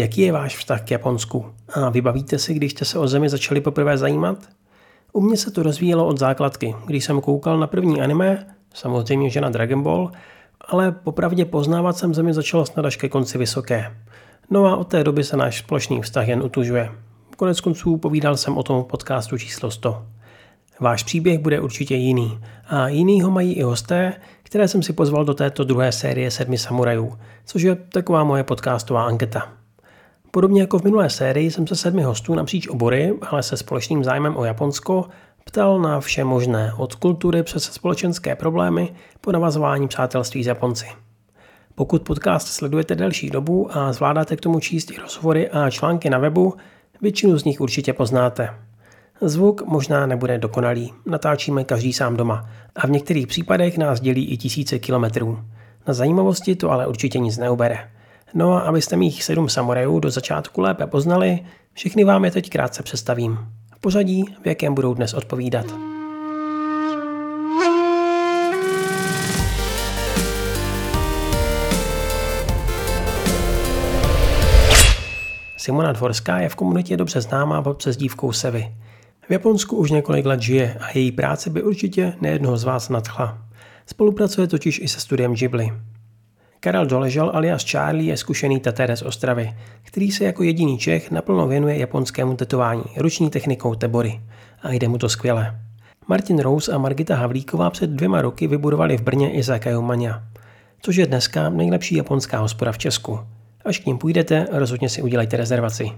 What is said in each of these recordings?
Jaký je váš vztah k Japonsku? A vybavíte si, když jste se o zemi začali poprvé zajímat? U mě se to rozvíjelo od základky, když jsem koukal na první anime, samozřejmě že na Dragon Ball, ale popravdě poznávat jsem zemi začal snad až ke konci vysoké. No a od té doby se náš společný vztah jen utužuje. Konec konců povídal jsem o tom v podcastu číslo 100. Váš příběh bude určitě jiný. A jiný ho mají i hosté, které jsem si pozval do této druhé série Sedmi samurajů, což je taková moje podcastová anketa. Podobně jako v minulé sérii jsem se sedmi hostů napříč obory, ale se společným zájmem o Japonsko, ptal na vše možné, od kultury přes společenské problémy po navazování přátelství s Japonci. Pokud podcast sledujete delší dobu a zvládáte k tomu číst i rozhovory a články na webu, většinu z nich určitě poznáte. Zvuk možná nebude dokonalý, natáčíme každý sám doma a v některých případech nás dělí i tisíce kilometrů. Na zajímavosti to ale určitě nic neubere. No a abyste mých sedm samurajů do začátku lépe poznali, všechny vám je teď krátce představím. V pořadí, v jakém budou dnes odpovídat. Simona Dvorská je v komunitě dobře známá pod přezdívkou Sevy. V Japonsku už několik let žije a její práce by určitě nejednoho z vás nadchla. Spolupracuje totiž i se studiem Ghibli. Karel Doležal alias Charlie je zkušený tatér z Ostravy, který se jako jediný Čech naplno věnuje japonskému tetování ruční technikou tebory. A jde mu to skvěle. Martin Rose a Margita Havlíková před dvěma roky vybudovali v Brně i Mania, což je dneska nejlepší japonská hospoda v Česku. Až k ním půjdete, rozhodně si udělejte rezervaci.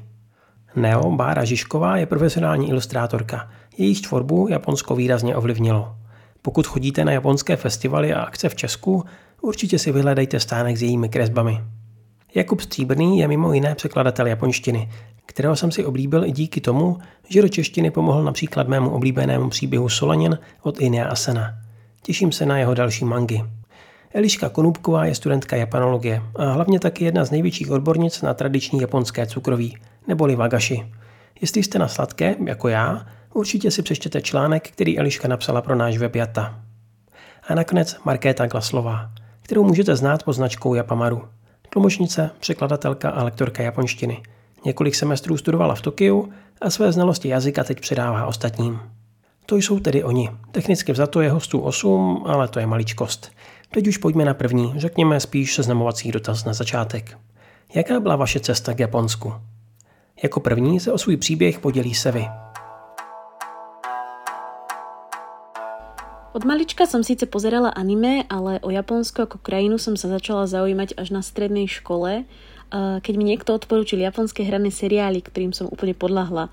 Neo Bára Žižková je profesionální ilustrátorka. Její tvorbu Japonsko výrazně ovlivnilo. Pokud chodíte na japonské festivaly a akce v Česku, určitě si vyhledejte stánek s jejími kresbami. Jakub Stříbrný je mimo jiné překladatel japonštiny, kterého jsem si oblíbil i díky tomu, že do češtiny pomohl například mému oblíbenému příběhu Solanin od Inea Asena. Těším se na jeho další mangy. Eliška Konubková je studentka japanologie a hlavně taky jedna z největších odbornic na tradiční japonské cukroví, neboli wagashi. Jestli jste na sladké, jako já, určitě si přečtěte článek, který Eliška napsala pro náš web Jata. A nakonec Markéta Glaslová, kterou můžete znát pod značkou Japamaru. Tlumočnice, překladatelka a lektorka japonštiny. Několik semestrů studovala v Tokiu a své znalosti jazyka teď předává ostatním. To jsou tedy oni. Technicky vzato je hostů 8, ale to je maličkost. Teď už pojďme na první, řekněme spíš seznamovací dotaz na začátek. Jaká byla vaše cesta k Japonsku? Jako první se o svůj příběh podělí Sevy. Od malička som síce pozerala anime, ale o Japonsko ako krajinu som sa začala zaujímať až na strednej škole, keď mi niekto odporučil japonské hrané seriály, ktorým som úplne podľahla.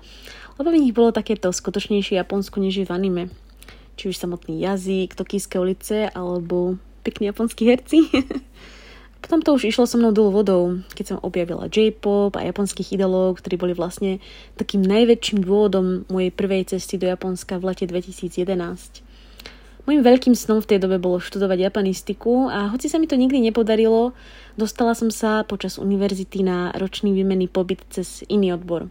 Lebo v nich bolo takéto skutočnejšie Japonsko, než v anime. Či už samotný jazyk, tokijské ulice, alebo pekní japonskí herci. Potom to už išlo so mnou dolu vodou, keď som objavila J-pop a japonských idolov, ktorí boli vlastne takým najväčším dôvodom mojej prvej cesty do Japonska v lete 2011. Mojím veľkým snom v tej dobe bolo študovať japanistiku a hoci sa mi to nikdy nepodarilo, dostala som sa počas univerzity na ročný výmenný pobyt cez iný odbor.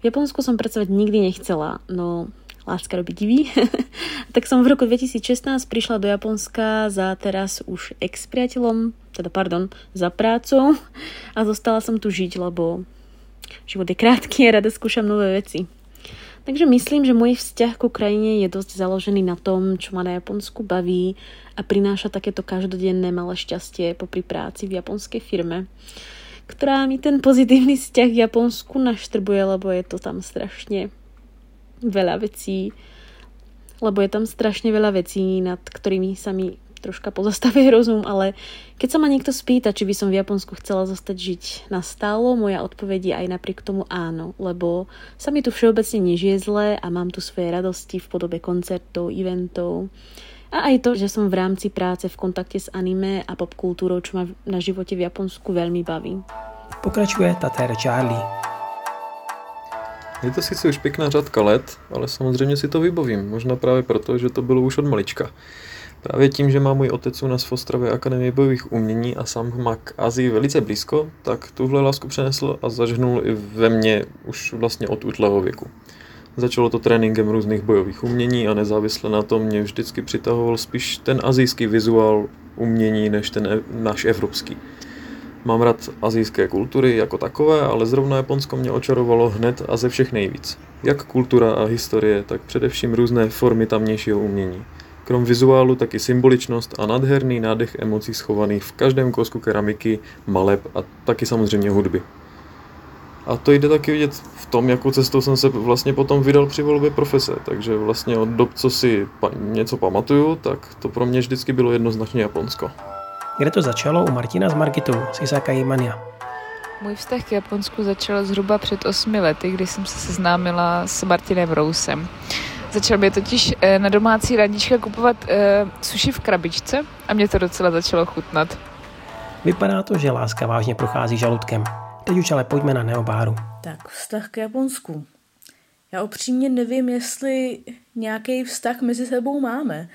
V Japonsku som pracovať nikdy nechcela, no láska robí divý. tak som v roku 2016 prišla do Japonska za teraz už ex-priateľom, teda pardon, za prácou a zostala som tu žiť, lebo život je krátky a rada skúšam nové veci. Takže myslím, že môj vzťah ku krajine je dosť založený na tom, čo ma na Japonsku baví a prináša takéto každodenné malé šťastie popri práci v japonskej firme, ktorá mi ten pozitívny vzťah k Japonsku naštrbuje, lebo je to tam strašne veľa vecí, lebo je tam strašne veľa vecí, nad ktorými sa mi troška pozastavuje rozum, ale keď sa ma niekto spýta, či by som v Japonsku chcela zostať žiť na stálo, moja odpoveď je aj napriek tomu áno, lebo sa mi tu všeobecne nežije zle a mám tu svoje radosti v podobe koncertov, eventov. A aj to, že som v rámci práce v kontakte s anime a popkultúrou, čo ma na živote v Japonsku veľmi baví. Pokračuje Tater Charlie. Je to sice už pěkná řadka let, ale samozřejmě si to vybavím. Možná právě proto, že to bylo už od malička. Právě tím, že má můj otec u nás v Ostravě Akademii bojových umění a sám má k Azii velice blízko, tak tuhle lásku přenesl a zažhnul i ve mně už vlastně od útlého věku. Začalo to tréninkem různých bojových umění a nezávisle na tom mě vždycky přitahoval spíš ten azijský vizuál umění než ten náš evropský. Mám rád azijské kultury jako takové, ale zrovna Japonsko mě očarovalo hned a ze všech nejvíc. Jak kultura a historie, tak především různé formy tamnějšího umění. Krom vizuálu taky symboličnost a nadherný nádech emocí schovaných v každém kousku keramiky, maleb a taky samozřejmě hudby. A to jde taky vidět v tom, jakou cestou jsem se vlastně potom vydal při volbě profese. Takže vlastně od dob, co si pa- něco pamatuju, tak to pro mě vždycky bylo jednoznačně Japonsko. Kde to začalo u Martina s Margitou z Isaka Imania? Můj vztah k Japonsku začal zhruba před osmi lety, kdy jsem se seznámila s Martinem Rousem. Začal mě totiž eh, na domácí radička kupovat uh, suši v krabičce a mě to docela začalo chutnat. Vypadá to, že láska vážně prochází žaludkem. Teď už ale pojďme na neobáru. Tak, vztah k Japonsku. Já upřímně nevím, jestli nějaký vztah mezi sebou máme.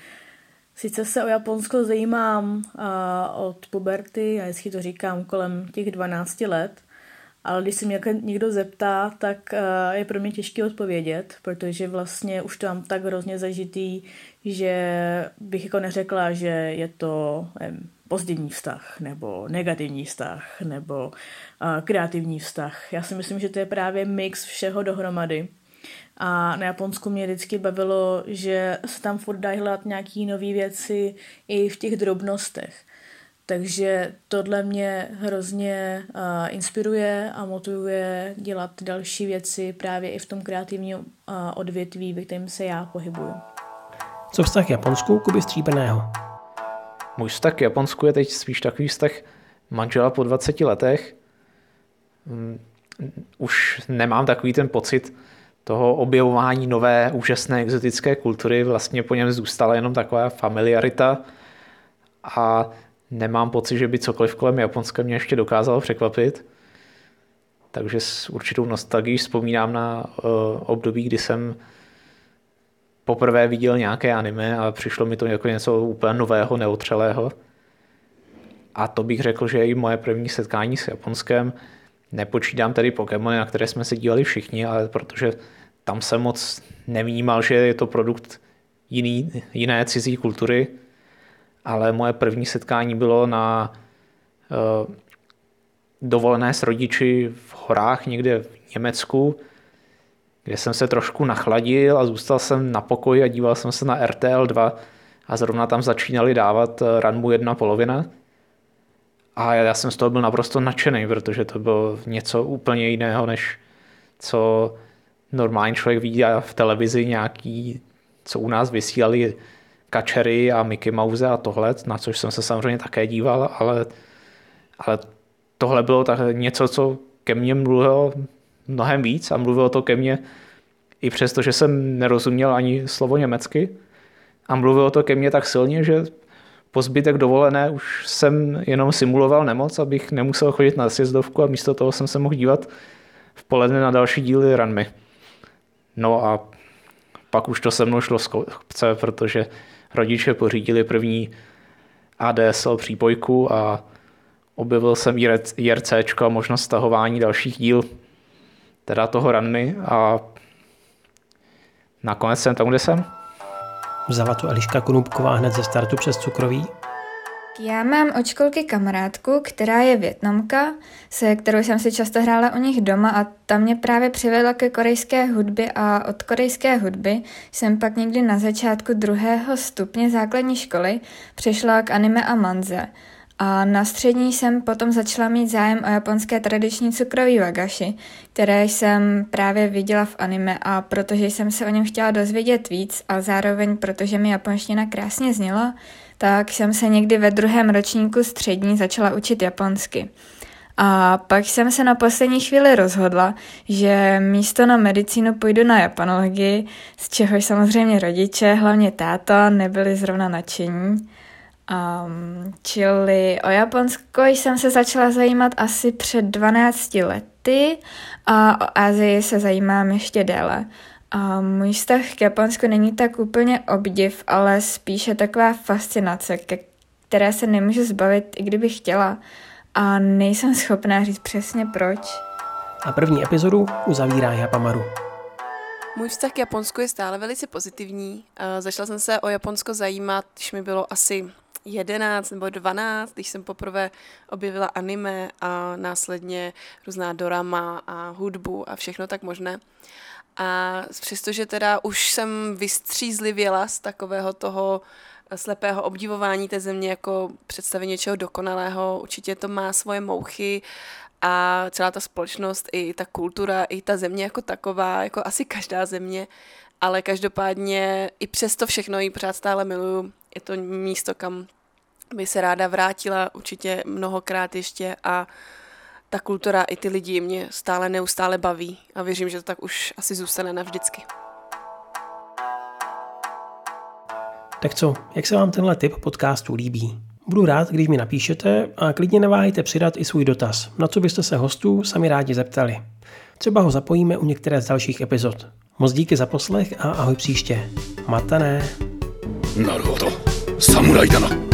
Sice se o Japonsko zajímám od puberty, já vždycky to říkám kolem těch 12 let, ale když se mě někdo zeptá, tak je pro mě těžké odpovědět, protože vlastně už to mám tak hrozně zažitý, že bych jako neřekla, že je to um, pozitivní vztah, nebo negativní vztah, nebo kreativní vztah. Já si myslím, že to je právě mix všeho dohromady. A na Japonsku mě vždycky bavilo, že se tam furt dají hledat nějaké nové věci i v těch drobnostech. Takže tohle mě hrozně uh, inspiruje a motivuje dělat další věci právě i v tom kreativním uh, odvětví, ve kterém se já pohybuju. Co vztah k Japonsku, Kuby Stříbeného? Můj vztah k Japonsku je teď spíš takový vztah manžela po 20 letech. Um, už nemám takový ten pocit, toho objevování nové úžasné exotické kultury vlastně po něm zůstala jenom taková familiarita a nemám pocit, že by cokoliv kolem Japonska mě ještě dokázalo překvapit. Takže s určitou nostalgií vzpomínám na uh, období, kdy jsem poprvé viděl nějaké anime a přišlo mi to jako něco úplně nového, neotřelého. A to bych řekl, že i moje první setkání s Japonskem. Nepočítám tedy Pokémony, na které jsme se dívali všichni, ale protože tam jsem moc nevnímal, že je to produkt jiný, jiné cizí kultury, ale moje první setkání bylo na uh, dovolené s rodiči v horách někde v Německu, kde jsem se trošku nachladil a zůstal jsem na pokoji a díval jsem se na RTL 2 a zrovna tam začínali dávat eh, Ranmu jedna polovina. A já jsem z toho byl naprosto nadšený, protože to bylo něco úplně jiného, než co normální člověk vidí. V televizi nějaký, co u nás vysílali kačery a Mickey Mouse a tohle, na což jsem se samozřejmě také díval, ale, ale tohle bylo tak něco, co ke mně mluvilo mnohem víc a mluvilo to ke mně i přesto, že jsem nerozuměl ani slovo německy. A mluvilo to ke mně tak silně, že po zbytek dovolené už jsem jenom simuloval nemoc, abych nemusel chodit na sjezdovku a místo toho jsem se mohl dívat v poledne na další díly Ranmy. No a pak už to se mnou šlo z kopce, protože rodiče pořídili první ADSL přípojku a objevil jsem IRC a možnost stahování dalších díl teda toho Ranmy a nakonec jsem tam, kde jsem. Vzala tu Eliška Konubková hned ze startu přes cukroví? Já mám od školky kamarádku, která je větnamka, se kterou jsem si často hrála u nich doma a ta mě právě přivedla ke korejské hudbě a od korejské hudby jsem pak někdy na začátku druhého stupně základní školy přešla k anime a manze. A na střední jsem potom začala mít zájem o japonské tradiční cukrový wagashi, které jsem právě viděla v anime a protože jsem se o něm chtěla dozvědět víc a zároveň protože mi japonština krásně zněla, tak jsem se někdy ve druhém ročníku střední začala učit japonsky. A pak jsem se na poslední chvíli rozhodla, že místo na medicínu půjdu na japanologii, z čehož samozřejmě rodiče, hlavně táta, nebyli zrovna nadšení. Um, čili o Japonsko jsem se začala zajímat asi před 12 lety a o Asii se zajímám ještě déle. A můj vztah k Japonsku není tak úplně obdiv, ale spíše taková fascinace, ke které se nemůžu zbavit, i kdybych chtěla. A nejsem schopná říct přesně proč. A první epizodu uzavírá Japamaru. Můj vztah k Japonsku je stále velice pozitivní. Začala jsem se o Japonsko zajímat, když mi bylo asi 11 nebo 12, když jsem poprvé objevila anime a následně různá dorama a hudbu a všechno tak možné. A přestože teda už jsem vystřízlivěla z takového toho slepého obdivování té země jako představy něčeho dokonalého, určitě to má svoje mouchy a celá ta společnost, i ta kultura, i ta země jako taková, jako asi každá země, ale každopádně i přesto všechno ji pořád stále miluju. Je to místo, kam by se ráda vrátila určitě mnohokrát ještě a ta kultura i ty lidi mě stále neustále baví a věřím, že to tak už asi zůstane navždycky. Tak co, jak se vám tenhle typ podcastu líbí? Budu rád, když mi napíšete a klidně neváhejte přidat i svůj dotaz, na co byste se hostů sami rádi zeptali. Třeba ho zapojíme u některé z dalších epizod. Moc díky za poslech a ahoj příště. Matané. なるほど。侍だな。